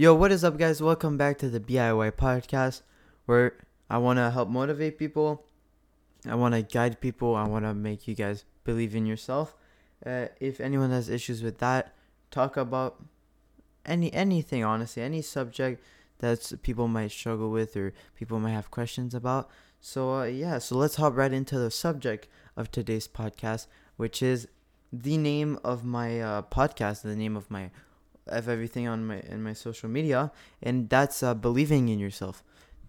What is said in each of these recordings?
Yo, what is up, guys? Welcome back to the BIY podcast where I want to help motivate people. I want to guide people. I want to make you guys believe in yourself. Uh, if anyone has issues with that, talk about any anything honestly, any subject that people might struggle with or people might have questions about. So uh, yeah, so let's hop right into the subject of today's podcast, which is the name of my uh, podcast, the name of my of everything on my in my social media, and that's uh, believing in yourself.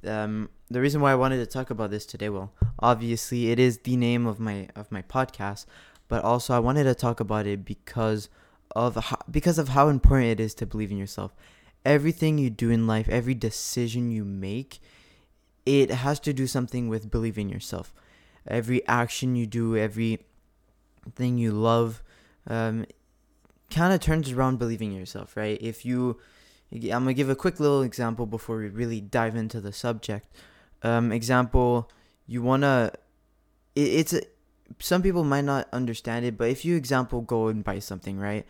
Um, the reason why I wanted to talk about this today, well, obviously it is the name of my of my podcast, but also I wanted to talk about it because of how, because of how important it is to believe in yourself. Everything you do in life, every decision you make, it has to do something with believing in yourself. Every action you do, every thing you love, um, kind of turns around believing in yourself, right? If you, I'm gonna give a quick little example before we really dive into the subject. Um, example, you wanna, it, it's a, some people might not understand it, but if you example go and buy something, right,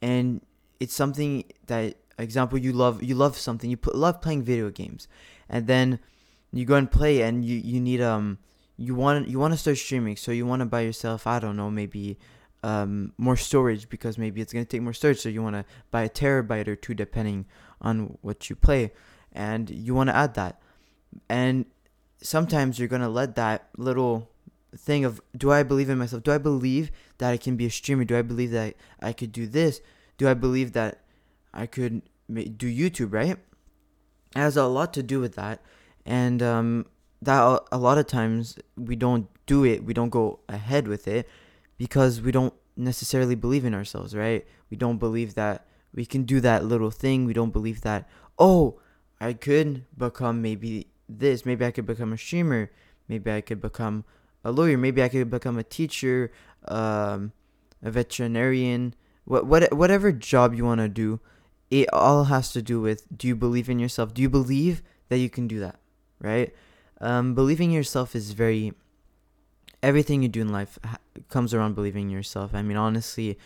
and it's something that example you love, you love something, you love playing video games, and then you go and play, and you you need um you want you want to start streaming, so you want to buy yourself, I don't know, maybe um, more storage because maybe it's going to take more storage. So you want to buy a terabyte or two depending on what you play, and you want to add that. And sometimes you're going to let that little thing of do I believe in myself? Do I believe that I can be a streamer? Do I believe that I could do this? Do I believe that I could do YouTube? Right? It has a lot to do with that, and um, that a lot of times we don't do it. We don't go ahead with it because we don't necessarily believe in ourselves, right? We don't believe that we can do that little thing. We don't believe that, oh, I could become maybe this. Maybe I could become a streamer. Maybe I could become a lawyer. Maybe I could become a teacher, um, a veterinarian, what, what, whatever job you want to do. It all has to do with do you believe in yourself? Do you believe that you can do that, right? Um, believing yourself is very everything you do in life comes around believing in yourself. I mean, honestly,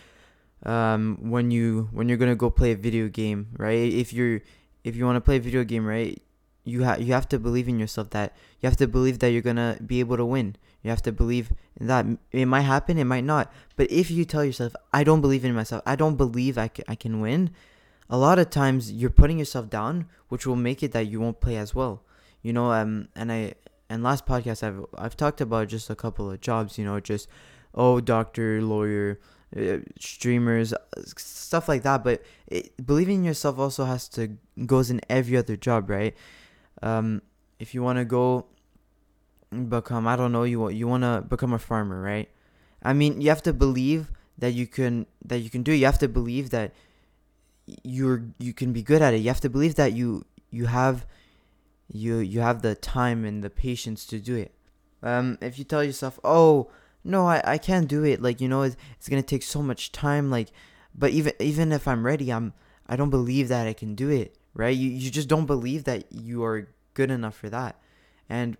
um, when you when you're gonna go play a video game, right? If you're if you want to play a video game, right? You have you have to believe in yourself that you have to believe that you're gonna be able to win. You have to believe that it might happen, it might not. But if you tell yourself, "I don't believe in myself. I don't believe I can, I can win," a lot of times you're putting yourself down, which will make it that you won't play as well. You know, um, and I and last podcast I've I've talked about just a couple of jobs, you know, just oh doctor, lawyer, uh, streamers, stuff like that. But it, believing in yourself also has to goes in every other job, right? Um, if you want to go become, I don't know, you you want to become a farmer, right? I mean, you have to believe that you can that you can do. It. You have to believe that you're you can be good at it. You have to believe that you you have you you have the time and the patience to do it. Um, if you tell yourself, "Oh, no, I, I can't do it," like you know, it's, it's gonna take so much time. Like, but even even if I'm ready, I'm I don't believe that I can do it. Right? You you just don't believe that you are good enough for that, and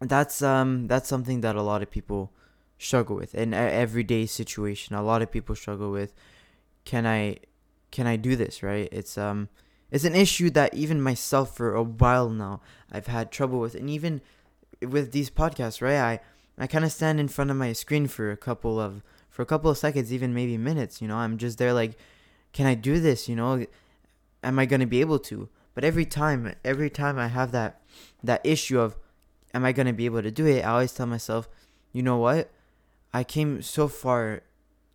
that's um that's something that a lot of people struggle with in everyday situation. A lot of people struggle with, can I can I do this? Right? It's um it's an issue that even myself for a while now I've had trouble with, and even with these podcasts, right? I I kind of stand in front of my screen for a couple of for a couple of seconds, even maybe minutes. You know, I'm just there like, can I do this? You know, am I gonna be able to? But every time, every time I have that that issue of, am I gonna be able to do it? I always tell myself, you know what? I came so far,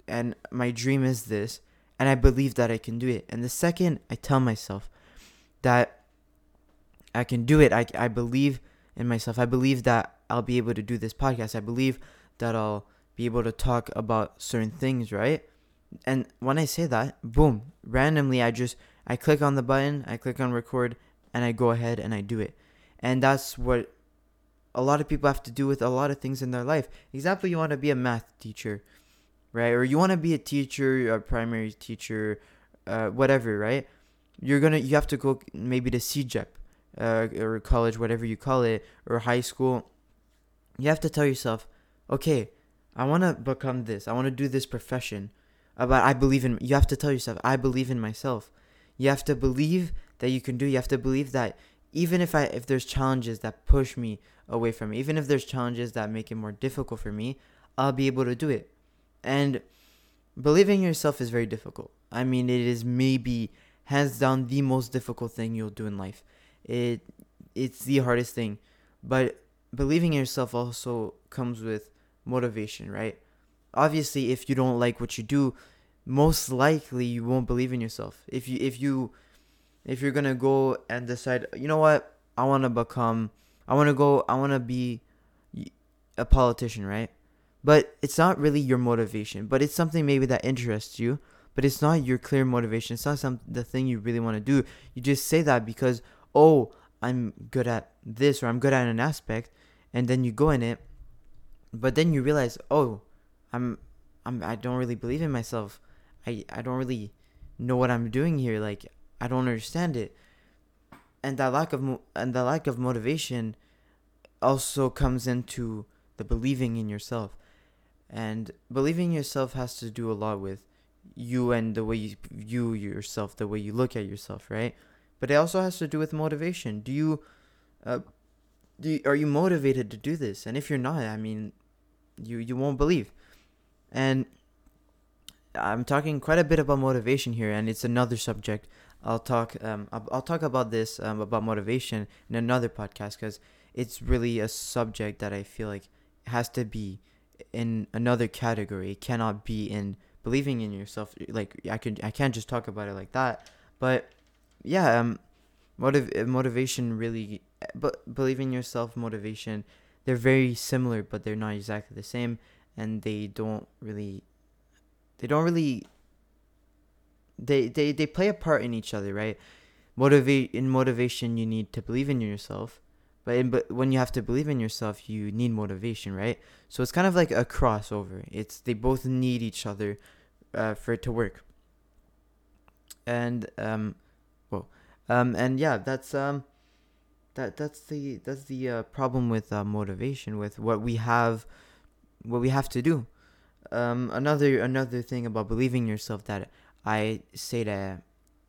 and my dream is this and I believe that I can do it. And the second I tell myself that I can do it, I, I believe in myself. I believe that I'll be able to do this podcast. I believe that I'll be able to talk about certain things, right? And when I say that, boom, randomly I just I click on the button, I click on record, and I go ahead and I do it. And that's what a lot of people have to do with a lot of things in their life. Example, you want to be a math teacher right? Or you want to be a teacher, a primary teacher, uh, whatever, right? You're gonna you have to go maybe to CEGEP, uh, or college, whatever you call it, or high school. You have to tell yourself, okay, I want to become this. I want to do this profession. But I believe in. You have to tell yourself, I believe in myself. You have to believe that you can do. You have to believe that even if I if there's challenges that push me away from it, even if there's challenges that make it more difficult for me, I'll be able to do it. And believing in yourself is very difficult. I mean, it is maybe hands down the most difficult thing you'll do in life. It it's the hardest thing. But believing in yourself also comes with motivation, right? Obviously, if you don't like what you do, most likely you won't believe in yourself. If you if you if you're going to go and decide, you know what? I want to become I want to go I want to be a politician, right? But it's not really your motivation, but it's something maybe that interests you, but it's not your clear motivation. It's not some the thing you really want to do. You just say that because, "Oh, I'm good at this or I'm good at an aspect." And then you go in it, but then you realize, "Oh, I'm I'm I don't really believe in myself. I I don't really know what I'm doing here. Like I don't understand it." And that lack of mo- and the lack of motivation also comes into the believing in yourself. And believing yourself has to do a lot with you and the way you view yourself, the way you look at yourself, right? But it also has to do with motivation. Do you, uh, do you, are you motivated to do this? And if you're not, I mean, you you won't believe. And I'm talking quite a bit about motivation here, and it's another subject. I'll talk um I'll, I'll talk about this um about motivation in another podcast because it's really a subject that I feel like has to be in another category. It cannot be in believing in yourself. Like I could, I can't just talk about it like that. But yeah, um, motiv- motivation really, but believing in yourself, motivation, they're very similar, but they're not exactly the same, and they don't really, they don't really. They they they play a part in each other, right? Motivate in motivation, you need to believe in yourself but in, but when you have to believe in yourself, you need motivation, right? So it's kind of like a crossover. It's they both need each other uh, for it to work. And um, well, um, and yeah, that's um, that that's the that's the uh, problem with uh, motivation with what we have, what we have to do. Um, another another thing about believing yourself that I say to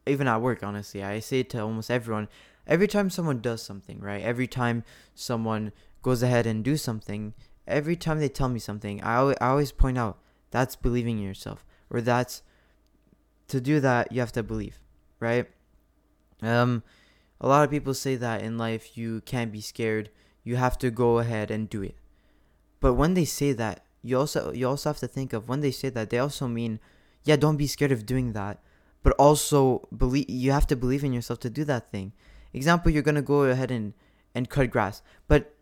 even at work, honestly, I say to almost everyone every time someone does something, right? Every time someone goes ahead and do something, every time they tell me something, I always, I always point out that's believing in yourself, or that's to do that you have to believe, right? Um, a lot of people say that in life you can't be scared, you have to go ahead and do it. But when they say that, you also you also have to think of when they say that they also mean, yeah, don't be scared of doing that, but also believe you have to believe in yourself to do that thing example you're gonna go ahead and and cut grass but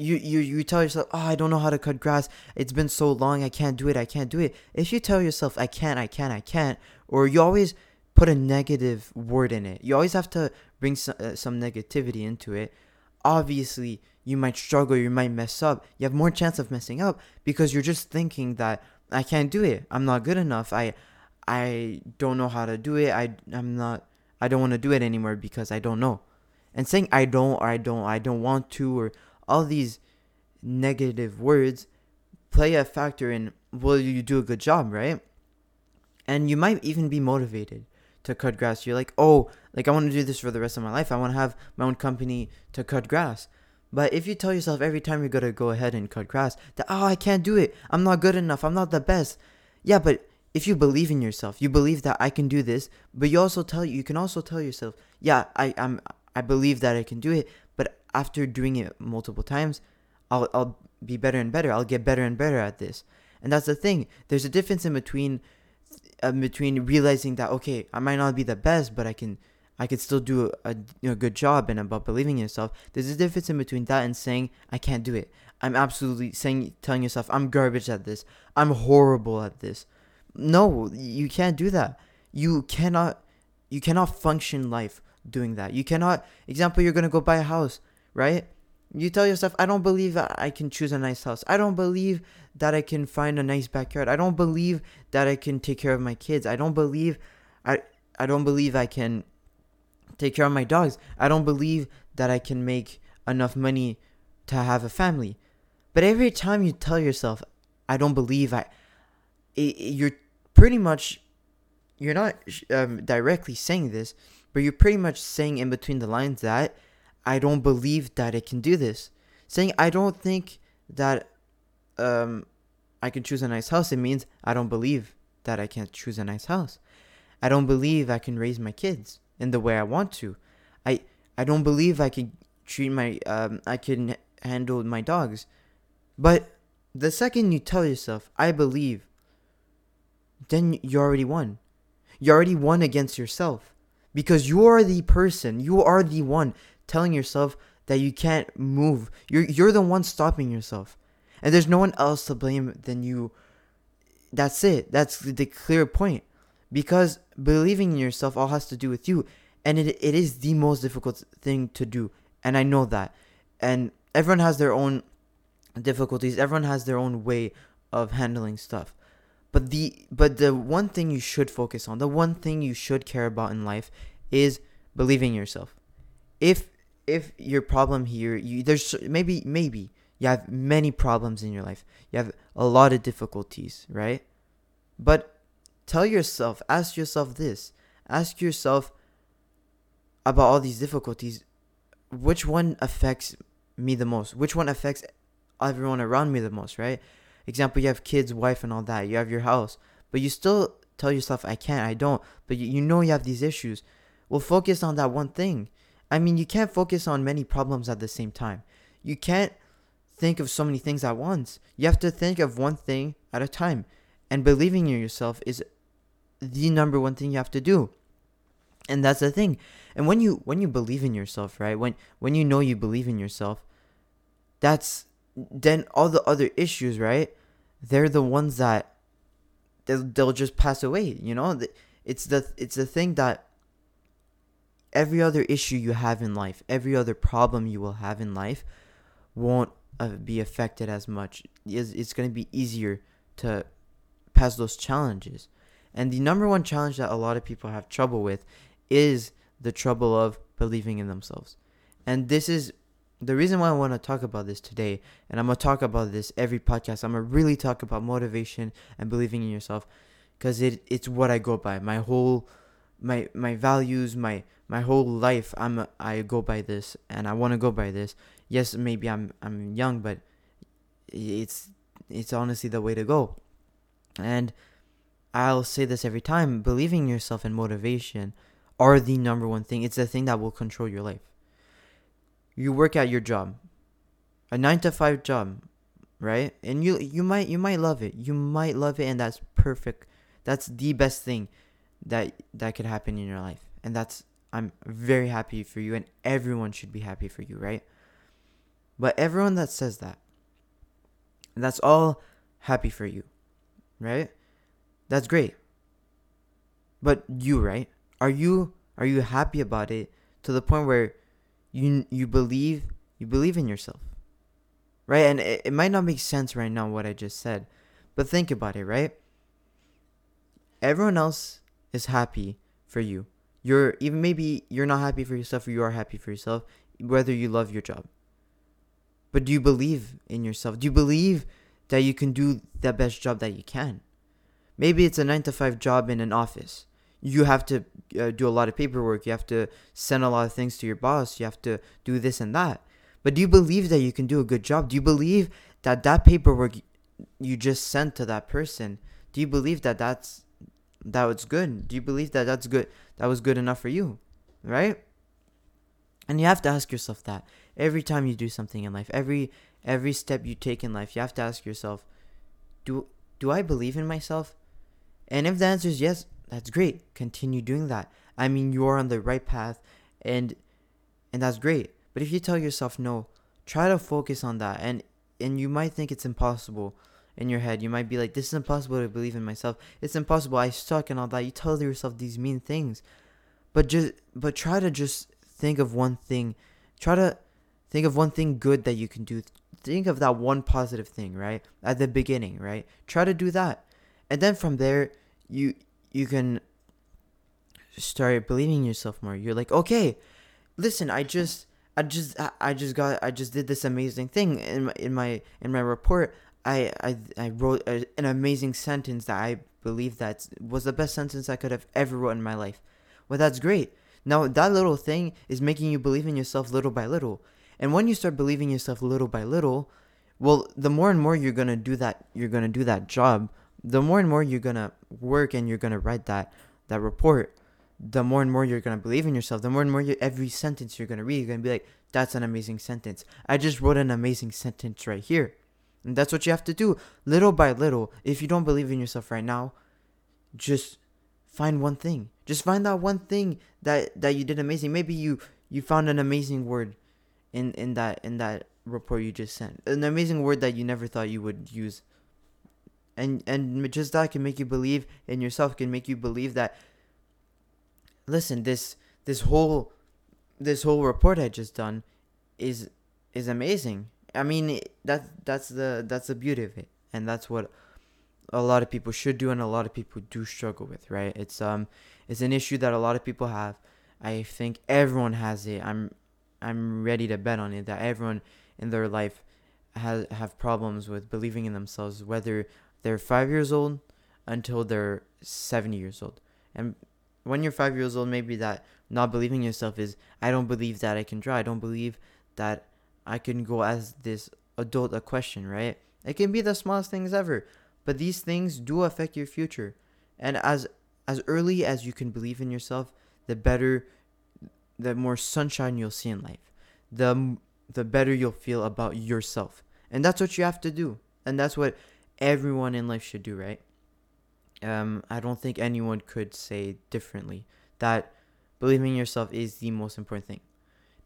you, you you tell yourself oh i don't know how to cut grass. It's been so long. I can't do it. I can't do it. If you tell yourself i can't i can't i can't or you always put a negative word in it you always have to bring some, uh, some negativity into it obviously you might struggle you might mess up. You have more chance of messing up because you're just thinking that i can't do it. I'm not good enough. I i don't know how to do it. I i'm not i don't want to do it anymore because i don't know and saying I don't or I don't I don't want to or all these negative words play a factor in will you do a good job, right? And you might even be motivated to cut grass. You're like, "Oh, like I want to do this for the rest of my life. I want to have my own company to cut grass." But if you tell yourself every time you're going to go ahead and cut grass that, "Oh, I can't do it. I'm not good enough. I'm not the best." Yeah, but if you believe in yourself, you believe that I can do this, but you also tell you can also tell yourself, "Yeah, I I'm I believe that I can do it, but after doing it multiple times, I'll I'll be better and better. I'll get better and better at this. And that's the thing. There's a difference in between uh, between realizing that okay, I might not be the best, but I can I could still do a, a, good job and about believing in yourself. There's a difference in between that and saying I can't do it. I'm absolutely saying telling yourself I'm garbage at this. I'm horrible at this. No, you can't do that. You cannot you cannot function life doing that. You cannot, example, you're going to go buy a house, right? You tell yourself, I don't believe I can choose a nice house. I don't believe that I can find a nice backyard. I don't believe that I can take care of my kids. I don't believe I I don't believe I can take care of my dogs. I don't believe that I can make enough money to have a family. But every time you tell yourself, I don't believe I it, you're pretty much you're not um, directly saying this, but you're pretty much saying in between the lines that I don't believe that it can do this. Saying I don't think that um, I can choose a nice house, it means I don't believe that I can't choose a nice house. I don't believe I can raise my kids in the way I want to. I I don't believe I can treat my um, I can handle my dogs. But the second you tell yourself, I believe, then you already won. You already won against yourself. Because you are the person, you are the one telling yourself that you can't move. You're you're the one stopping yourself. And there's no one else to blame than you. That's it. That's the clear point. Because believing in yourself all has to do with you. And it, it is the most difficult thing to do. And I know that. And everyone has their own difficulties. Everyone has their own way of handling stuff. But the but the one thing you should focus on, the one thing you should care about in life is believing yourself. If if your problem here, you there's maybe maybe you have many problems in your life. You have a lot of difficulties, right? But tell yourself, ask yourself this. Ask yourself about all these difficulties, which one affects me the most? Which one affects everyone around me the most, right? Example, you have kids, wife, and all that. You have your house, but you still tell yourself, I can't, I don't. But you, you know you have these issues. Well, focus on that one thing. I mean, you can't focus on many problems at the same time. You can't think of so many things at once. You have to think of one thing at a time. And believing in yourself is the number one thing you have to do. And that's the thing. And when you when you believe in yourself, right? When when you know you believe in yourself, that's then all the other issues, right? They're the ones that they'll, they'll just pass away. You know, it's the it's the thing that every other issue you have in life, every other problem you will have in life, won't uh, be affected as much. It's, it's going to be easier to pass those challenges. And the number one challenge that a lot of people have trouble with is the trouble of believing in themselves. And this is the reason why I want to talk about this today, and I'm going to talk about this every podcast, I'm going to really talk about motivation and believing in yourself because it, it's what I go by. My whole my my values, my my whole life I'm I go by this and I want to go by this. Yes, maybe I'm I'm young, but it's it's honestly the way to go. And I'll say this every time, believing in yourself and motivation are the number one thing. It's the thing that will control your life you work at your job, a nine to five job, right? And you you might you might love it. You might love it, and that's perfect. That's the best thing that that could happen in your life, and that's I'm very happy for you, and everyone should be happy for you, right? But everyone that says that, that's all happy for you, right? That's great. But you, right? Are you are you happy about it to the point where you you believe you believe in yourself right? And it, it might not make sense right now what i just said but think about it right? Everyone else is happy for you. You're even maybe you're not happy for yourself or you are happy for yourself whether you love your job. But do you believe in yourself? Do you believe that you can do the best job that you can? Maybe it's a 9 to 5 job in an office you have to uh, do a lot of paperwork. You have to send a lot of things to your boss. You have to do this and that. But do you believe that you can do a good job? Do you believe that that paperwork you just sent to that person? Do you believe that that's that was good? Do you believe that that's good? That was good enough for you, right? And you have to ask yourself that every time you do something in life, every every step you take in life, you have to ask yourself, do do I believe in myself? And if the answer is yes, that's great. Continue doing that. I mean, you're on the right path and and that's great. But if you tell yourself no, try to focus on that and and you might think it's impossible in your head. You might be like, this is impossible to believe in myself. It's impossible. I suck and all that. You tell yourself these mean things. But just but try to just think of one thing. Try to think of one thing good that you can do. Think of that one positive thing, right? At the beginning, right? Try to do that. And then from there, you you can start believing in yourself more. You're like, okay, listen, I just, I just, I just got, I just did this amazing thing in my, in my, in my report. I I I wrote a, an amazing sentence that I believe that was the best sentence I could have ever wrote in my life. Well, that's great. Now that little thing is making you believe in yourself little by little. And when you start believing yourself little by little, well, the more and more you're gonna do that, you're gonna do that job. The more and more you're gonna work and you're gonna write that that report. The more and more you're gonna believe in yourself. The more and more you, every sentence you're gonna read, you're gonna be like, "That's an amazing sentence. I just wrote an amazing sentence right here." And that's what you have to do, little by little. If you don't believe in yourself right now, just find one thing. Just find that one thing that that you did amazing. Maybe you you found an amazing word in in that in that report you just sent. An amazing word that you never thought you would use. And and just that can make you believe in yourself, can make you believe that listen, this this whole this whole report I just done is is amazing. I mean, that that's the that's the beauty of it. And that's what a lot of people should do and a lot of people do struggle with, right? It's um it's an issue that a lot of people have. I think everyone has it. I'm I'm ready to bet on it that everyone in their life has have problems with believing in themselves, whether they're five years old until they're seventy years old. And when you're five years old, maybe that not believing yourself is I don't believe that I can draw. I don't believe that I can go as this adult a question, right? It can be the smallest things ever, but these things do affect your future. And as as early as you can believe in yourself, the better the more sunshine you'll see in life, the the better you'll feel about yourself. And that's what you have to do. And that's what everyone in life should do, right? Um, I don't think anyone could say differently that believing in yourself is the most important thing.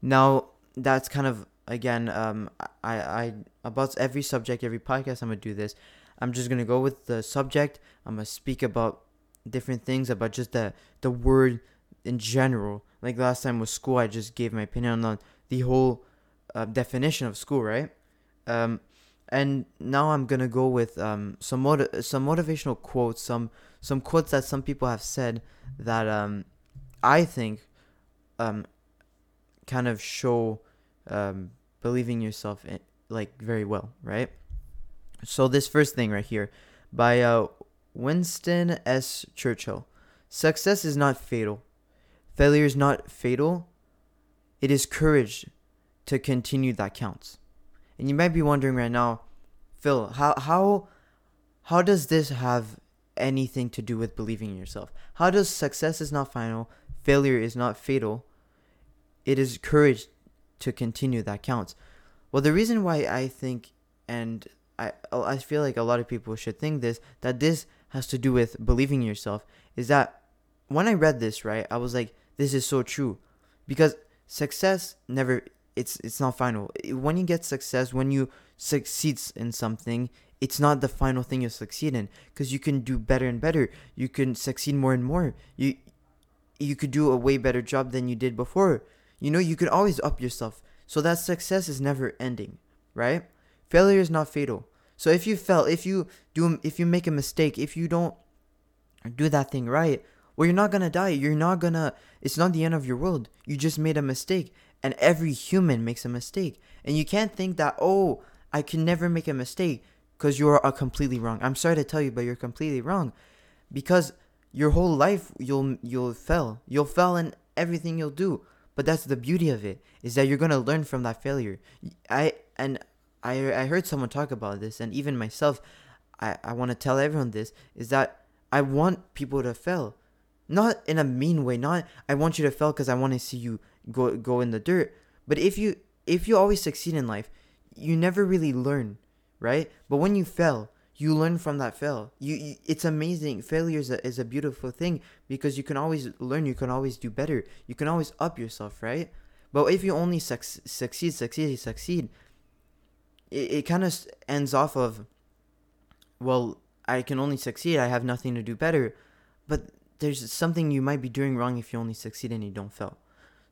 Now, that's kind of again, um, I, I about every subject, every podcast, I'm gonna do this. I'm just gonna go with the subject. I'm gonna speak about different things about just the the word in general like last time with school, I just gave my opinion on the whole uh, definition of school, right? Um, and now I'm gonna go with um, some motiv- some motivational quotes, some some quotes that some people have said that um, I think um, kind of show um, believing yourself in, like very well, right? So this first thing right here by uh, Winston S. Churchill: Success is not fatal Failure is not fatal, it is courage to continue that counts. And you might be wondering right now, Phil, how how how does this have anything to do with believing in yourself? How does success is not final, failure is not fatal? It is courage to continue that counts. Well, the reason why I think and I I feel like a lot of people should think this that this has to do with believing in yourself is that when I read this, right, I was like this is so true because success never it's it's not final. When you get success when you succeed in something it's not the final thing you succeed in because you can do better and better. You can succeed more and more. You you could do a way better job than you did before. You know you can always up yourself. So that success is never ending right? Failure is not fatal. So if you fail if you do if you make a mistake if you don't do that thing right well, you're not gonna die. You're not gonna. It's not the end of your world. You just made a mistake, and every human makes a mistake. And you can't think that oh, I can never make a mistake because you're completely wrong. I'm sorry to tell you, but you're completely wrong, because your whole life you'll you'll fail. You'll fail in everything you'll do. But that's the beauty of it is that you're gonna learn from that failure. I and I I heard someone talk about this, and even myself, I I want to tell everyone this is that I want people to fail not in a mean way not i want you to fail because i want to see you go go in the dirt. But if you if you always succeed in life you never really learn right? But when you fail you learn from that fail. You, you it's amazing. Failure is a, is a beautiful thing because you can always learn you can always do better. You can always up yourself right? But if you only suc- succeed succeed succeed it, it kind of ends off of well i can only succeed i have nothing to do better. But there's something you might be doing wrong if you only succeed and you don't fail.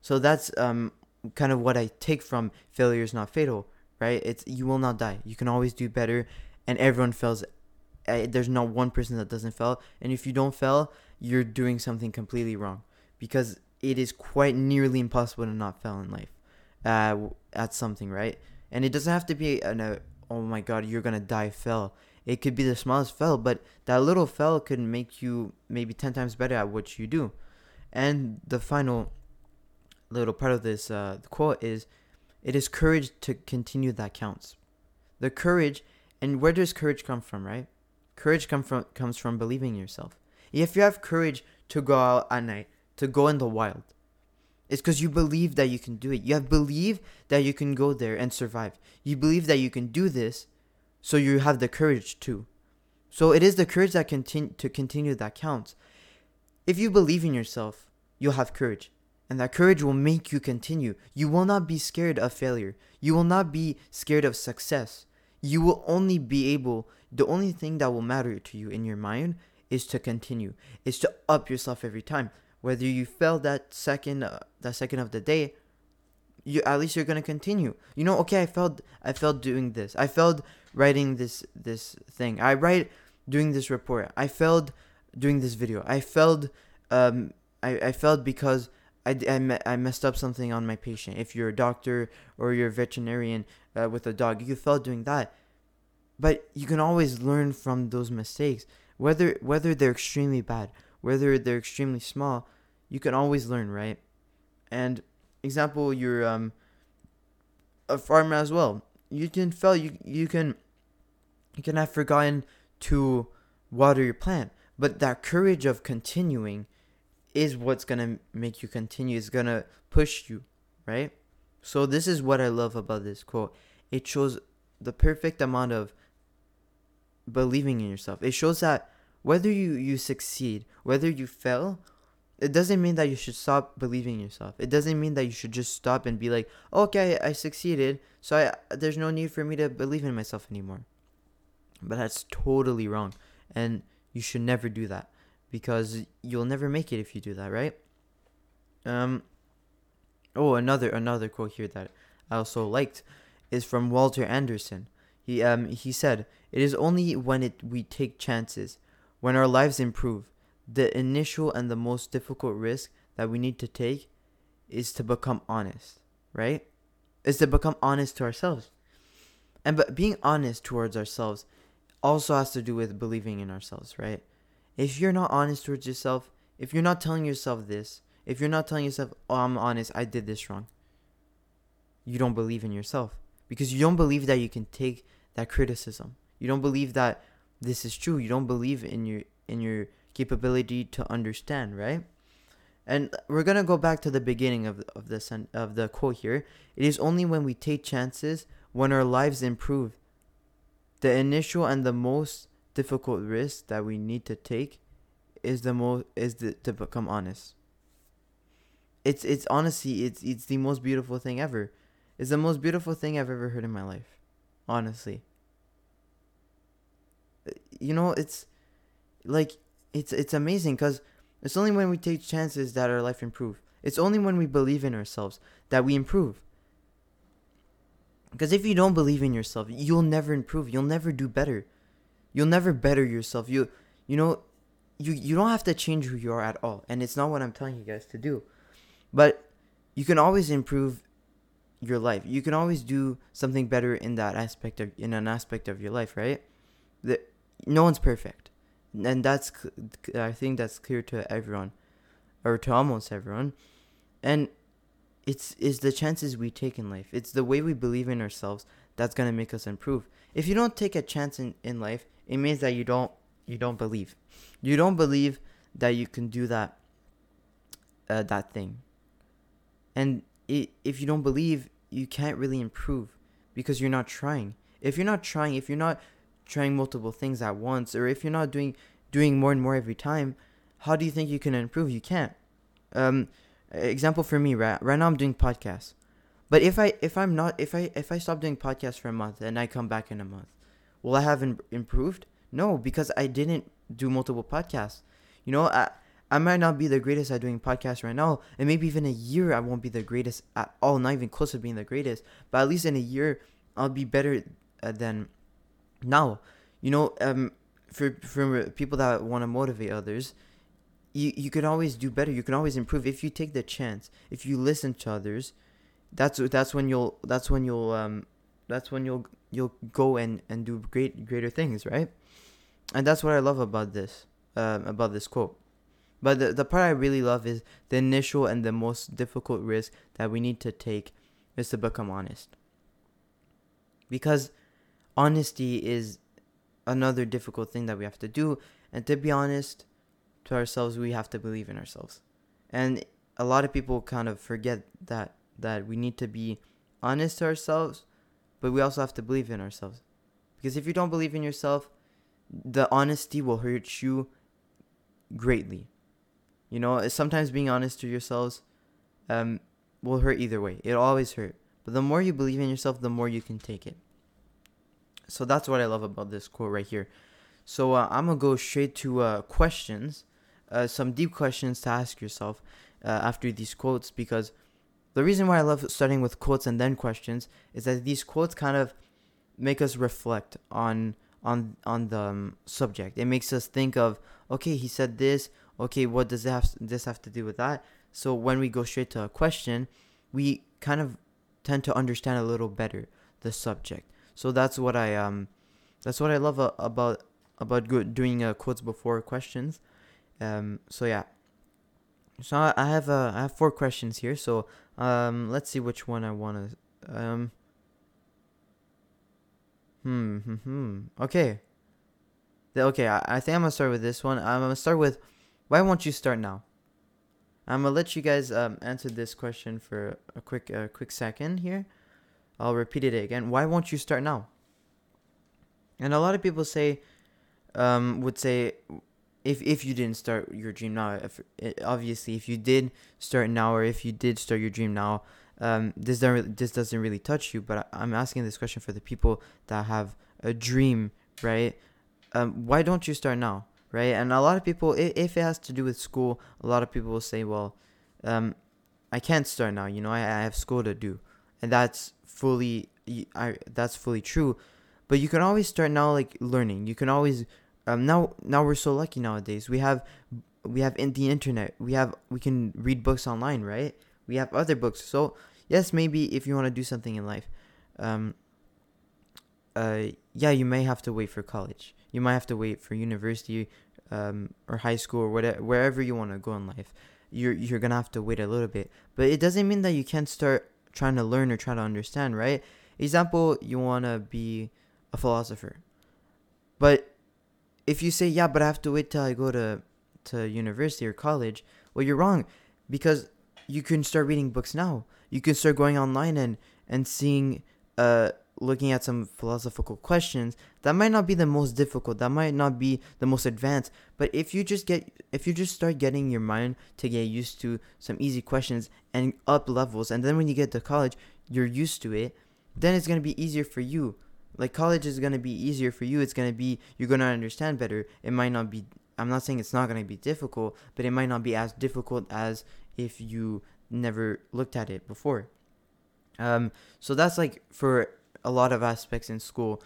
So that's um, kind of what I take from failure is not fatal, right? It's you will not die. You can always do better, and everyone fails. Uh, there's not one person that doesn't fail, and if you don't fail, you're doing something completely wrong because it is quite nearly impossible to not fail in life uh, at something, right? And it doesn't have to be an, a, oh my god, you're gonna die fell. It could be the smallest fell, but that little fell could make you maybe 10 times better at what you do. And the final little part of this uh, quote is it is courage to continue that counts. The courage, and where does courage come from, right? Courage come from comes from believing in yourself. If you have courage to go out at night, to go in the wild, it's because you believe that you can do it. You have believe that you can go there and survive. You believe that you can do this, so you have the courage to. So it is the courage that continue to continue that counts. If you believe in yourself, you'll have courage. And that courage will make you continue. You will not be scared of failure. You will not be scared of success. You will only be able, the only thing that will matter to you in your mind is to continue, is to up yourself every time. Whether you fail that second, uh, that second of the day, you at least you're gonna continue. You know, okay, I failed. I failed doing this. I failed writing this this thing. I write doing this report. I failed doing this video. I failed. Um, I I failed because I, I, I messed up something on my patient. If you're a doctor or you're a veterinarian uh, with a dog, you failed doing that. But you can always learn from those mistakes, whether whether they're extremely bad, whether they're extremely small. You can always learn, right? And example, you're um a farmer as well. You can fail. You you can you can have forgotten to water your plant, but that courage of continuing is what's gonna make you continue. Is gonna push you, right? So this is what I love about this quote. It shows the perfect amount of believing in yourself. It shows that whether you you succeed, whether you fail, it doesn't mean that you should stop believing in yourself. It doesn't mean that you should just stop and be like, okay, I succeeded, so I there's no need for me to believe in myself anymore. But that's totally wrong, and you should never do that because you'll never make it if you do that, right? Um. Oh, another another quote here that I also liked is from Walter Anderson. He um he said, "It is only when it we take chances, when our lives improve, the initial and the most difficult risk that we need to take is to become honest, right? Is to become honest to ourselves. And but being honest towards ourselves also has to do with believing in ourselves, right? If you're not honest towards yourself, if you're not telling yourself this, if you're not telling yourself, oh, I'm honest, I did this wrong, you don't believe in yourself because you don't believe that you can take that criticism. You don't believe that this is true. You don't believe in your in your capability to understand, right? And we're gonna go back to the beginning of of this of the quote here. It is only when we take chances, when our lives improve, the initial and the most difficult risk that we need to take is the most is the, to become honest. It's it's honestly it's it's the most beautiful thing ever. It's the most beautiful thing I've ever heard in my life. Honestly. Uh, you know, it's like it's it's amazing cuz it's only when we take chances that our life improve. It's only when we believe in ourselves that we improve. Because if you don't believe in yourself, you'll never improve. You'll never do better. You'll never better yourself. You you know, you you don't have to change who you are at all. And it's not what I'm telling you guys to do. But you can always improve your life. You can always do something better in that aspect of in an aspect of your life, right? That no one's perfect. And that's I think that's clear to everyone or to almost everyone. And it's is the chances we take in life. It's the way we believe in ourselves that's going to make us improve. If you don't take a chance in, in life, it means that you don't you don't believe. You don't believe that you can do that uh, that thing. And it, if you don't believe, you can't really improve because you're not trying. If you're not trying, if you're not trying multiple things at once or if you're not doing doing more and more every time, how do you think you can improve? You can't. Um example for me, right? Right now I'm doing podcasts. But if I if I'm not if I if I stop doing podcasts for a month and I come back in a month, Will I have improved? No, because I didn't do multiple podcasts. You know, I, I might not be the greatest at doing podcasts right now, and maybe even a year I won't be the greatest at all, not even close to being the greatest. But at least in a year, I'll be better uh, than now. You know, um, for for people that want to motivate others, you you can always do better. You can always improve if you take the chance. If you listen to others, that's that's when you'll that's when you'll um that's when you'll you'll go and and do great greater things, right? And that's what I love about this um, about this quote. But the the part I really love is the initial and the most difficult risk that we need to take is to become honest. Because honesty is another difficult thing that we have to do, and to be honest to ourselves, we have to believe in ourselves. And a lot of people kind of forget that that we need to be honest to ourselves, but we also have to believe in ourselves. Because if you don't believe in yourself, the honesty will hurt you greatly. You know, sometimes being honest to yourselves um, will hurt either way. It'll always hurt. But the more you believe in yourself, the more you can take it. So that's what I love about this quote right here. So uh, I'm to go straight to uh, questions, uh, some deep questions to ask yourself uh, after these quotes because the reason why I love starting with quotes and then questions is that these quotes kind of make us reflect on on on the um, subject. It makes us think of okay, he said this. Okay, what does have, this have to do with that? So when we go straight to a question, we kind of tend to understand a little better the subject. So that's what I um that's what I love uh, about about good doing uh, quotes before questions. Um so yeah. So I, I have uh, I have four questions here. So um let's see which one I want to um Hmm, hmm, hmm. Okay. Okay, I, I think I'm gonna start with this one. I'm gonna start with, why won't you start now? I'm gonna let you guys um, answer this question for a quick, quick second here. I'll repeat it again. Why won't you start now? And a lot of people say, um, would say, if if you didn't start your dream now, if, obviously if you did start now, or if you did start your dream now, um, this doesn't this doesn't really touch you, but I'm asking this question for the people that have a dream, right? Um, why don't you start now, right? And a lot of people, if it has to do with school, a lot of people will say, well, um, I can't start now. You know, I, I have school to do, and that's fully, I that's fully true. But you can always start now, like learning. You can always, um, now now we're so lucky nowadays. We have we have in the internet. We have we can read books online, right? We have other books. So yes, maybe if you want to do something in life, um, uh, yeah, you may have to wait for college. You might have to wait for university, um, or high school or whatever, wherever you want to go in life. You're you're gonna have to wait a little bit, but it doesn't mean that you can't start trying to learn or try to understand, right? Example, you wanna be a philosopher, but if you say yeah, but I have to wait till I go to to university or college, well, you're wrong, because you can start reading books now. You can start going online and and seeing uh looking at some philosophical questions. That might not be the most difficult. That might not be the most advanced. But if you just get if you just start getting your mind to get used to some easy questions and up levels and then when you get to college you're used to it then it's going to be easier for you like college is going to be easier for you it's going to be you're going to understand better it might not be i'm not saying it's not going to be difficult but it might not be as difficult as if you never looked at it before. Um, so that's like for a lot of aspects in school.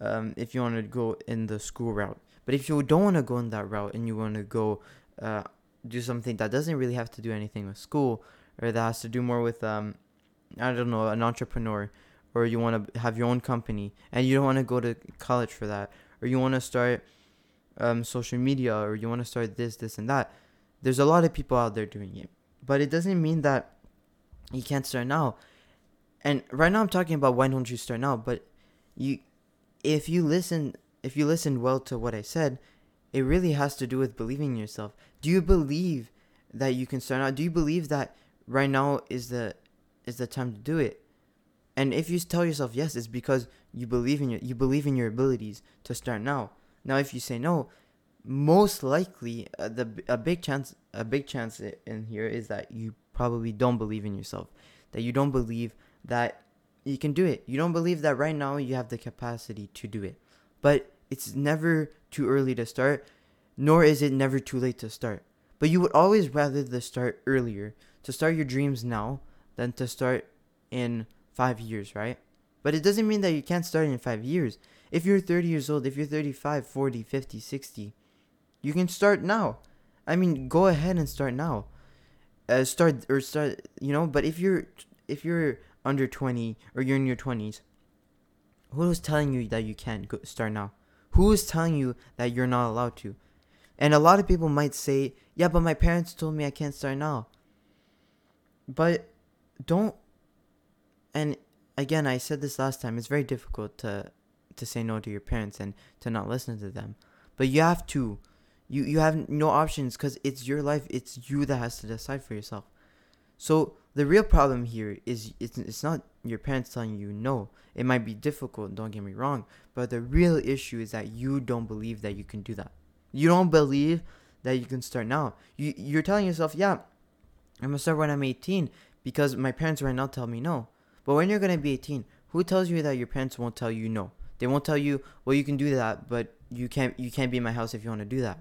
Um, if you want to go in the school route, but if you don't want to go in that route and you want to go uh, do something that doesn't really have to do anything with school, or that has to do more with um, I don't know, an entrepreneur, or you want to have your own company and you don't want to go to college for that, or you want to start um, social media, or you want to start this, this, and that. There's a lot of people out there doing it. But it doesn't mean that you can't start now. And right now I'm talking about why don't you start now, but you if you listen if you listen well to what I said, it really has to do with believing in yourself. Do you believe that you can start now? Do you believe that right now is the is the time to do it? And if you tell yourself yes, it's because you believe in your you believe in your abilities to start now. Now if you say no, most likely uh, the a big chance a big chance in here is that you probably don't believe in yourself. That you don't believe that you can do it. You don't believe that right now you have the capacity to do it. But it's never too early to start nor is it never too late to start. But you would always rather the start earlier to start your dreams now than to start in 5 years right but it doesn't mean that you can't start in 5 years if you're 30 years old if you're 35 40 50 60 you can start now. I mean, go ahead and start now. Uh, start or start, you know. But if you're if you're under twenty or you're in your twenties, Who is telling you that you can't go, start now? Who is telling you that you're not allowed to? And a lot of people might say, "Yeah, but my parents told me I can't start now." But don't and again, I said this last time, it's very difficult to to say no to your parents and to not listen to them. But you have to. You you have no options cuz it's your life. It's you that has to decide for yourself. So the real problem here is it's, it's not your parents telling you no. It might be difficult, don't get me wrong, but the real issue is that you don't believe that you can do that. You don't believe that you can start now. You you're telling yourself, "Yeah, I'm to start when I'm 18 because my parents right now tell me no." But when you're going to be 18, who tells you that your parents won't tell you no? They won't tell you, "Well, you can do that, but you can't you can't be in my house if you want to do that."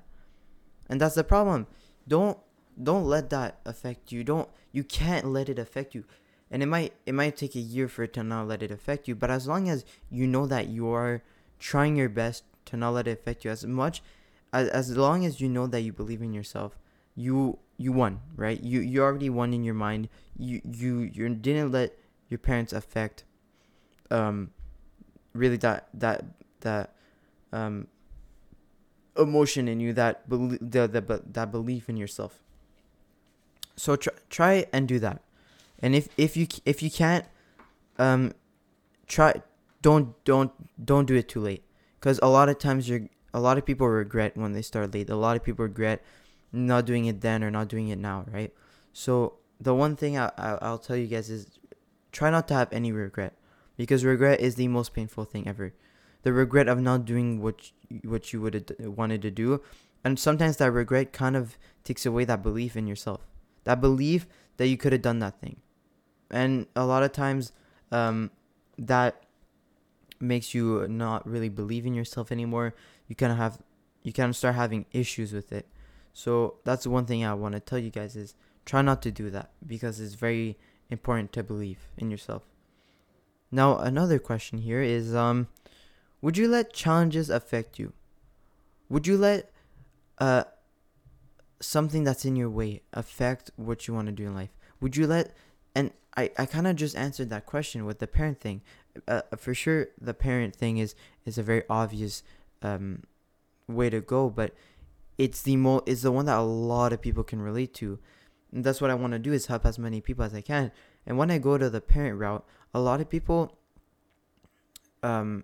And that's the problem. Don't don't let that affect you. Don't you can't let it affect you. And it might it might take a year for it to not let it affect you, but as long as you know that you are trying your best to not let it affect you as much as as long as you know that you believe in yourself, you you won, right? You you already won in your mind. You you you didn't let your parents affect um really that that that um emotion in you that believe the, the that belief in yourself. So try try and do that. And if if you if you can't um try don't don't don't do it too late. Because a lot of times you're a lot of people regret when they start late. A lot of people regret not doing it then or not doing it now right? So the one thing I, I i'll tell you guys is try not to have any regret because regret is the most painful thing ever. The regret of not doing what what you would have wanted to do and sometimes that regret kind of takes away that belief in yourself. That belief that you could have done that thing. And a lot of times um, that makes you not really believe in yourself anymore. You kind of have you kind of start having issues with it. So that's one thing i want to tell you guys is try not to do that because it's very important to believe in yourself now another question here is um would you let challenges affect you would you let uh something that's in your way affect what you want to do in life? Would you let and I, I kind of just answered that question with the parent thing. Uh, for sure, the parent thing is is a very obvious um, way to go, but it's the mo is the one that a lot of people can relate to. And that's what I want to do is help as many people as I can. And when I go to the parent route, a lot of people um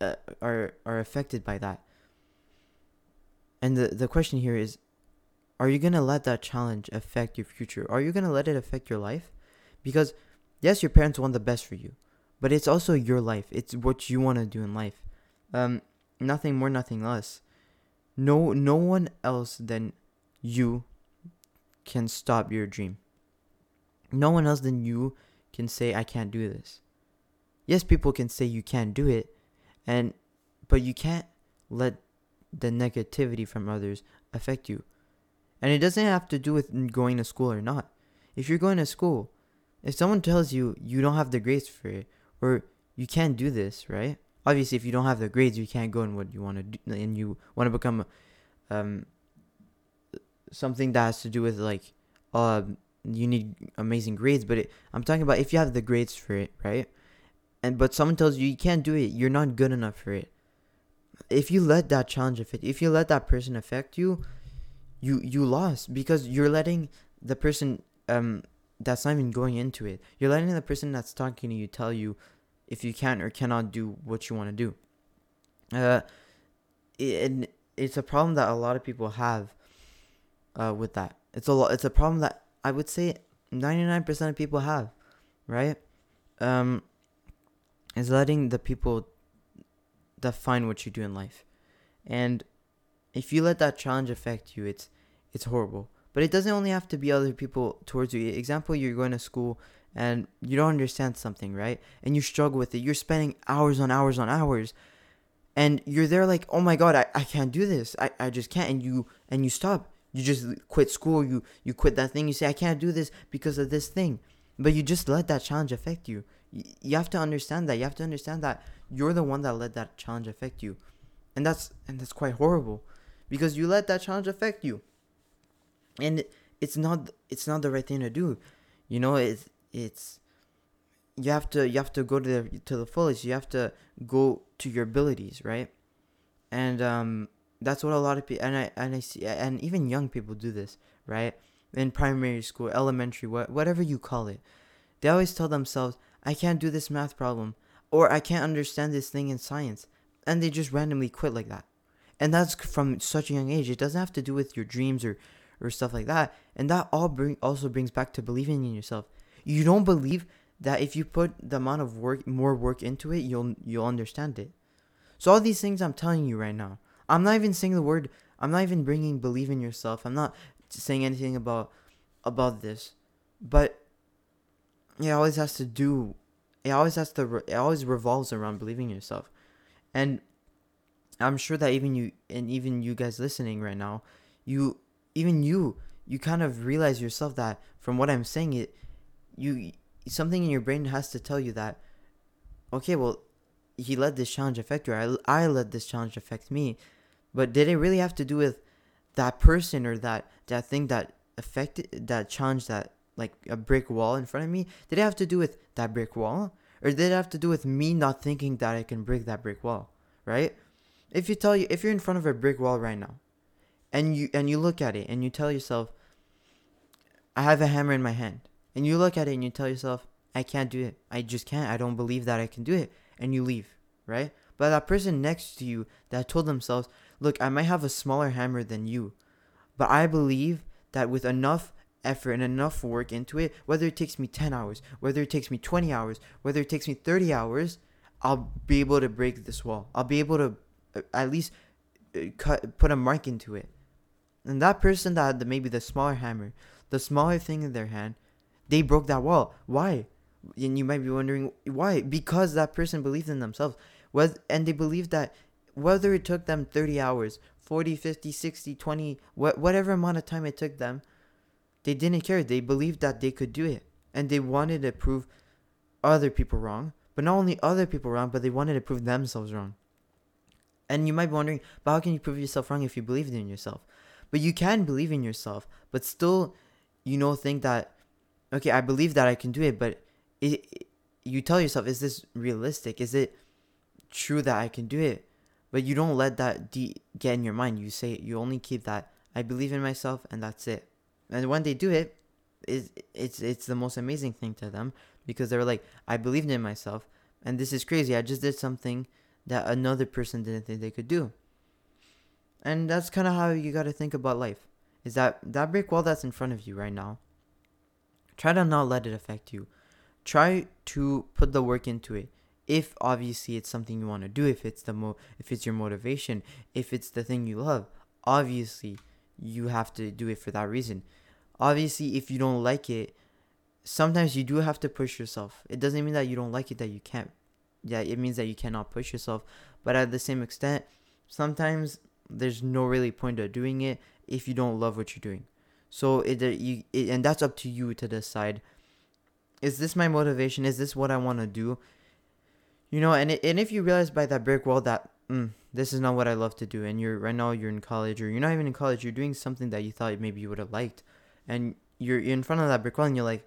uh, are are affected by that. And the the question here is are you to let that challenge affect your future? Are you to let it affect your life? Because, yes, your parents want the best for you, but it's also your life. It's what you want to do in life. Um, nothing more, nothing less. No, no one else than you can stop your dream. No one else than you can say, I can't do this. Yes, people can say you can't do it, and but you can't let the negativity from others affect you. And it doesn't have to do with going to school or not. If you're going to school, if someone tells you you don't have the grades for it or you can't do this, right? Obviously, if you don't have the grades, you can't go in what you want to do, and you want to become um something that has to do with like uh you need amazing grades, but it, I'm talking about if you have the grades for it, right? And but someone tells you you can't do it, you're not good enough for it. If you let that challenge affect, if you let that person affect you, you you lost because you're letting the person um that's not even going into it. You're letting the person that's talking to you tell you if you can or cannot do what you want to do. Uh, and it's a problem that a lot of people have uh, with that. It's a lot. It's a problem that I would say 99% of people have, right? Um, is letting the people define what you do in life, and if you let that challenge affect you, it's it's horrible. But it doesn't only have to be other people towards you. Example, you're going to school and you don't understand something, right? And you struggle with it. You're spending hours on hours on hours. And you're there like, oh my god, I, I can't do this. I, I just can't and you and you stop. You just quit school, you you quit that thing, you say, I can't do this because of this thing. But you just let that challenge affect you. You have to understand that. You have to understand that you're the one that let that challenge affect you. And that's and that's quite horrible because you let that challenge affect you and it's not it's not the right thing to do you know it's it's you have to you have to go to the to the fullest. You have to go to your abilities, right? And um, that's what a lot of people and I and I see and even young people do this, right? In primary school, elementary, what whatever you call it, they always tell themselves, "I can't do this math problem," or "I can't understand this thing in science," and they just randomly quit like that. And that's from such a young age. It doesn't have to do with your dreams or or stuff like that. And that all bring also brings back to believing in yourself. You don't believe that if you put the amount of work more work into it, you'll you'll understand it. So all these things I'm telling you right now, I'm not even saying the word. I'm not even bringing believe in yourself. I'm not saying anything about about this, but it always has to do. It always has to. It always revolves around believing in yourself, and I'm sure that even you and even you guys listening right now, you even you you kind of realize yourself that from what I'm saying it you something in your brain has to tell you that okay well he let this challenge affect you I, I let this challenge affect me but did it really have to do with that person or that that thing that affected that challenge that like a brick wall in front of me? Did it have to do with that brick wall? Or did it have to do with me not thinking that I can break that brick wall right? If you tell you if you're in front of a brick wall right now and you and you look at it and you tell yourself I have a hammer in my hand and you look at it and you tell yourself I can't do it. I just can't. I don't believe that I can do it and you leave right? But that person next to you that told themselves look I might have a smaller hammer than you but I believe that with enough effort and enough work into it whether it takes me 10 hours whether it takes me 20 hours whether it takes me 30 hours I'll be able to break this wall I'll be able to uh, at least uh, cut put a mark into it and that person that had the, maybe the smaller hammer, the smaller thing in their hand, they broke that wall. Why? And you might be wondering why? Because that person believed in themselves. Was and they believed that whether it took them 30 hours, 40, 50, 60, 20, wh- whatever amount of time it took them, they didn't care. They believed that they could do it. And they wanted to prove other people wrong. But not only other people wrong, but they wanted to prove themselves wrong. And you might be wondering, but how can you prove yourself wrong if you believed in yourself? But you can believe in yourself, but still, you know, think that, okay, I believe that I can do it, but it, it, you tell yourself, is this realistic? Is it true that I can do it? But you don't let that de- get in your mind. You say, you only keep that, I believe in myself, and that's it. And when they do it, it's, it's, it's the most amazing thing to them because they're like, I believed in myself, and this is crazy. I just did something that another person didn't think they could do. And that's kind of how you got to think about life. Is that that brick wall that's in front of you right now? Try to not let it affect you. Try to put the work into it. If obviously it's something you want to do, if it's the mo if it's your motivation, if it's the thing you love, obviously you have to do it for that reason. Obviously, if you don't like it, sometimes you do have to push yourself. It doesn't mean that you don't like it that you can't. Yeah, it means that you cannot push yourself. But at the same extent, sometimes there's no really point of doing it if you don't love what you're doing. So it, uh, you it, and that's up to you to decide. Is this my motivation? Is this what I want to do? You know, and and if you realize by that brick wall that mm, this is not what I love to do, and you're right now you're in college or you're not even in college, you're doing something that you thought maybe you would have liked, and you're in front of that brick wall and you're like,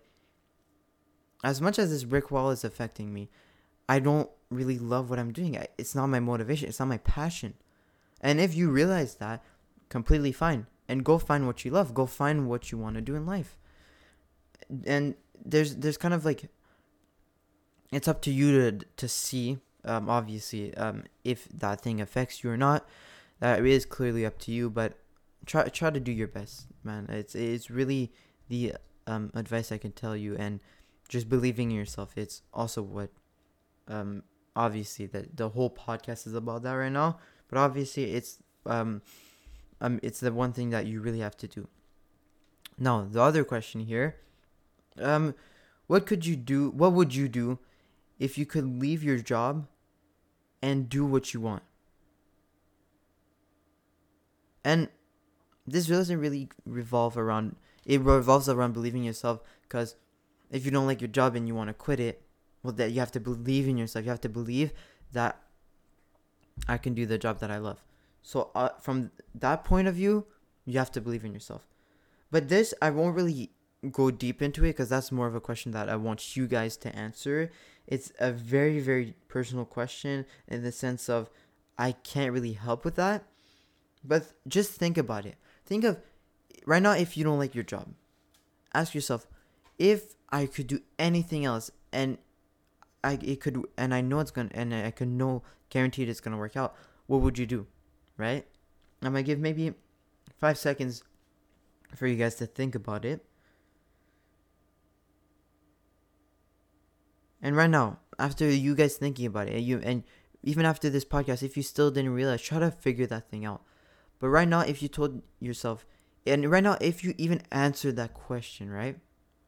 as much as this brick wall is affecting me, I don't really love what I'm doing. It's not my motivation. It's not my passion. And if you realize that, completely fine. And go find what you love. Go find what you want to do in life. And there's there's kind of like it's up to you to to see um, obviously um, if that thing affects you or not. That is clearly up to you, but try try to do your best, man. It's it's really the um, advice I can tell you, and just believing in yourself. It's also what um, obviously that the whole podcast is about that right now. But obviously, it's um, um, it's the one thing that you really have to do. Now, the other question here, um, what could you do? What would you do if you could leave your job and do what you want? And this doesn't really revolve around. It revolves around believing yourself because if you don't like your job and you want to quit it, well, that you have to believe in yourself. You have to believe that I can do the job that I love. So uh, from that point of view, you have to believe in yourself. But this I won't really go deep into it because that's more of a question that I want you guys to answer. It's a very, very personal question in the sense of I can't really help with that. But just think about it. Think of right now if you don't like your job. Ask yourself if I could do anything else and I it could and I know it's gonna and I can know guaranteed it's gonna work out, what would you do? Right? I'm gonna give maybe five seconds for you guys to think about it. And right now, after you guys thinking about it, you and even after this podcast, if you still didn't realize, try to figure that thing out. But right now, if you told yourself, and right now, if you even answered that question, right?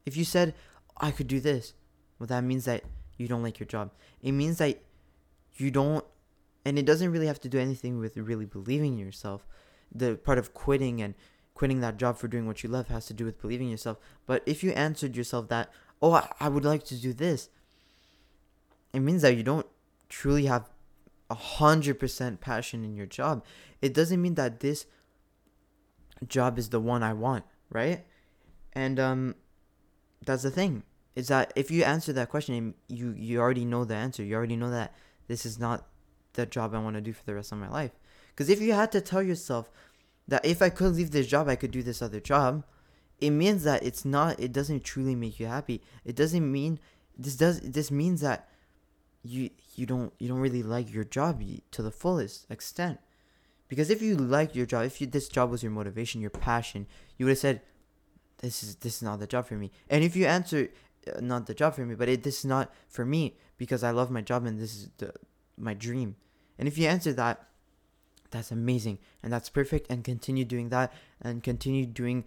If you said, I could do this, well, that means that you don't like your job. It means that you don't, and it doesn't really have to do anything with really believing in yourself. The part of quitting and quitting that job for doing what you love has to do with believing in yourself. But if you answered yourself that, oh, I, I would like to do this, it means that you don't truly have a hundred percent passion in your job. It doesn't mean that this job is the one I want, right? And um, that's the thing is that if you answer that question, you you already know the answer. You already know that this is not the job I want to do for the rest of my life. Because if you had to tell yourself that if I could leave this job, I could do this other job, it means that it's not. It doesn't truly make you happy. It doesn't mean this does. This means that you you don't you don't really like your job to the fullest extent. Because if you liked your job, if you, this job was your motivation, your passion, you would have said, "This is this is not the job for me." And if you answer, uh, "Not the job for me," but it, this is not for me because I love my job and this is the, my dream. And if you answer that, that's amazing and that's perfect. And continue doing that and continue doing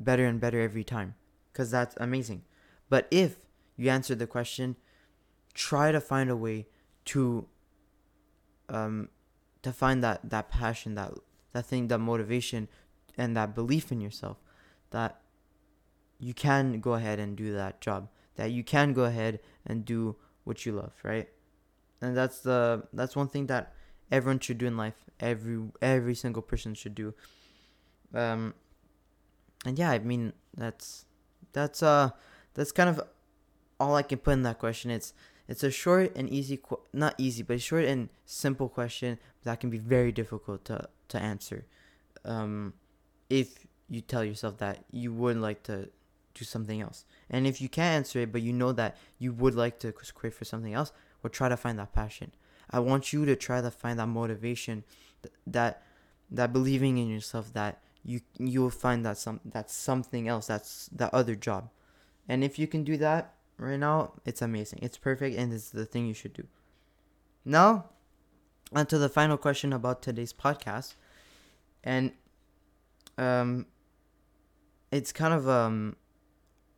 better and better every time because that's amazing. But if you answer the question, try to find a way to um to find that that passion that that thing that motivation and that belief in yourself that you can go ahead and do that job that you can go ahead and do what you love right? And that's the that's one thing that everyone should do in life. Every every single person should do. Um and yeah i mean that's that's uh that's kind of all i can put in that question. It's it's a short and easy, not easy, but a short and simple question that can be very difficult to, to answer. Um, if you tell yourself that you would like to do something else. And if you can't answer it, but you know that you would like to quit for something else, well, try to find that passion. I want you to try to find that motivation, that that believing in yourself that you you will find that some that's something else that's that other job. And if you can do that, right now, it's amazing. It's perfect and it's the thing you should do. Now, on to the final question about today's podcast. And um it's kind of um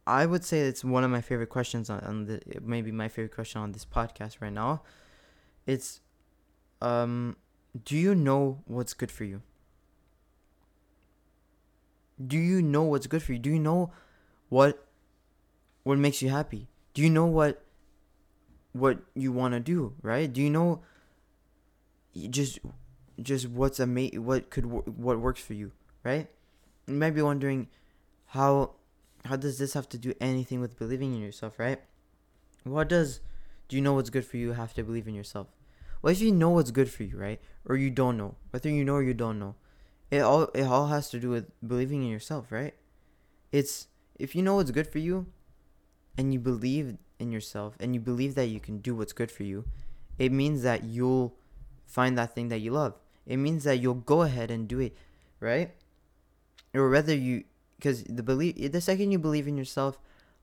I would say it's one of my favorite questions on, on the maybe my favorite question on this podcast right now. It's um do you know what's good for you? Do you know what's good for you? Do you know what what makes you happy? Do you know what what you want to do, right? Do you know just just what's ama- what could what works for you, right? You might be wondering how how does this have to do anything with believing in yourself, right? What does do you know what's good for you have to believe in yourself? Well, if you know what's good for you, right? Or you don't know, whether you know or you don't know, it all it all has to do with believing in yourself, right? It's if you know what's good for you, and you believe in yourself and you believe that you can do what's good for you, it means that you'll find that thing that you love. It means that you'll go ahead and do it, right? Or whether you because the belief the second you believe in yourself,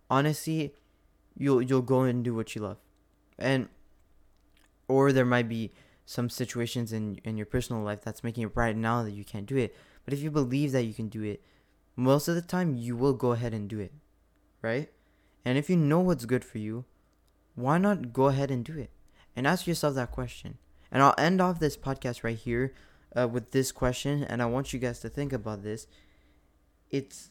honestly, you'll you'll go and do what you love. And or there might be some situations in in your personal life that's making it right now that you can't do it. But if you believe that you can do it, most of the time you will go ahead and do it. Right? And if you know what's good for you, why not go ahead and do it? And ask yourself that question. And I'll end off this podcast right here uh, with this question. And I want you guys to think about this. It's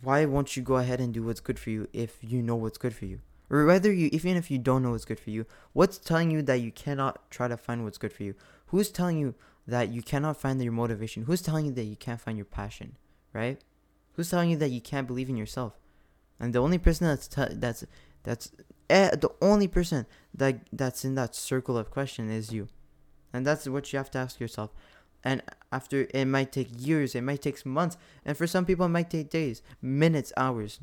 why won't you go ahead and do what's good for you if you know what's good for you? Or whether you, even if you don't know what's good for you, what's telling you that you cannot try to find what's good for you? Who's telling you that you cannot find your motivation? Who's telling you that you can't find your passion? Right? Who's telling you that you can't believe in yourself? And the only person that's t- that's that's eh, the only person that that's in that circle of question is you, and that's what you have to ask yourself. And after it might take years, it might take months, and for some people it might take days, minutes, hours.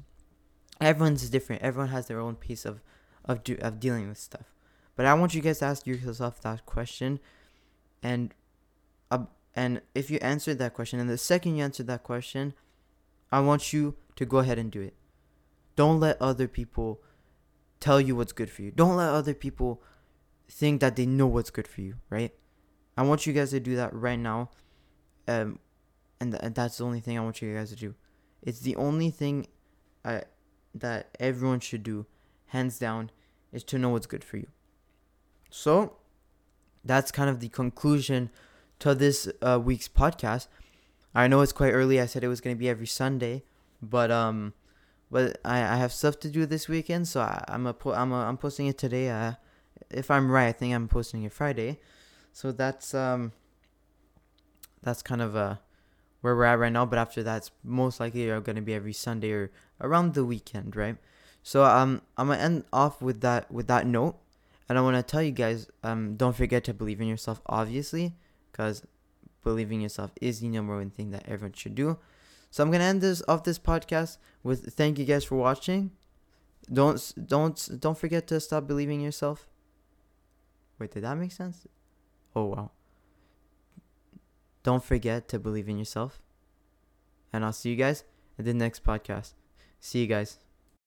Everyone's different. Everyone has their own piece of of do, of dealing with stuff. But I want you guys to ask yourself that question, and uh, and if you answer that question, and the second you answer that question, I want you to go ahead and do it. Don't let other people tell you what's good for you. Don't let other people think that they know what's good for you, right? I want you guys to do that right now. Um, and, th- and that's the only thing I want you guys to do. It's the only thing I, that everyone should do, hands down, is to know what's good for you. So, that's kind of the conclusion to this uh, week's podcast. I know it's quite early. I said it was going to be every Sunday, but um, but I, I have stuff to do this weekend, so I, I'm a po- I'm a, I'm posting it today. Uh, if I'm right, I think I'm posting it Friday. So that's um that's kind of uh where we're at right now. But after that's most likely are gonna be every Sunday or around the weekend, right? So um I'm gonna end off with that with that note, and I want to tell you guys um don't forget to believe in yourself, obviously, because believing in yourself is the number one thing that everyone should do. So I'm gonna end this off this podcast with thank you guys for watching. Don't don't don't forget to stop believing in yourself. Wait, did that make sense? Oh wow. Don't forget to believe in yourself. And I'll see you guys in the next podcast. See you guys.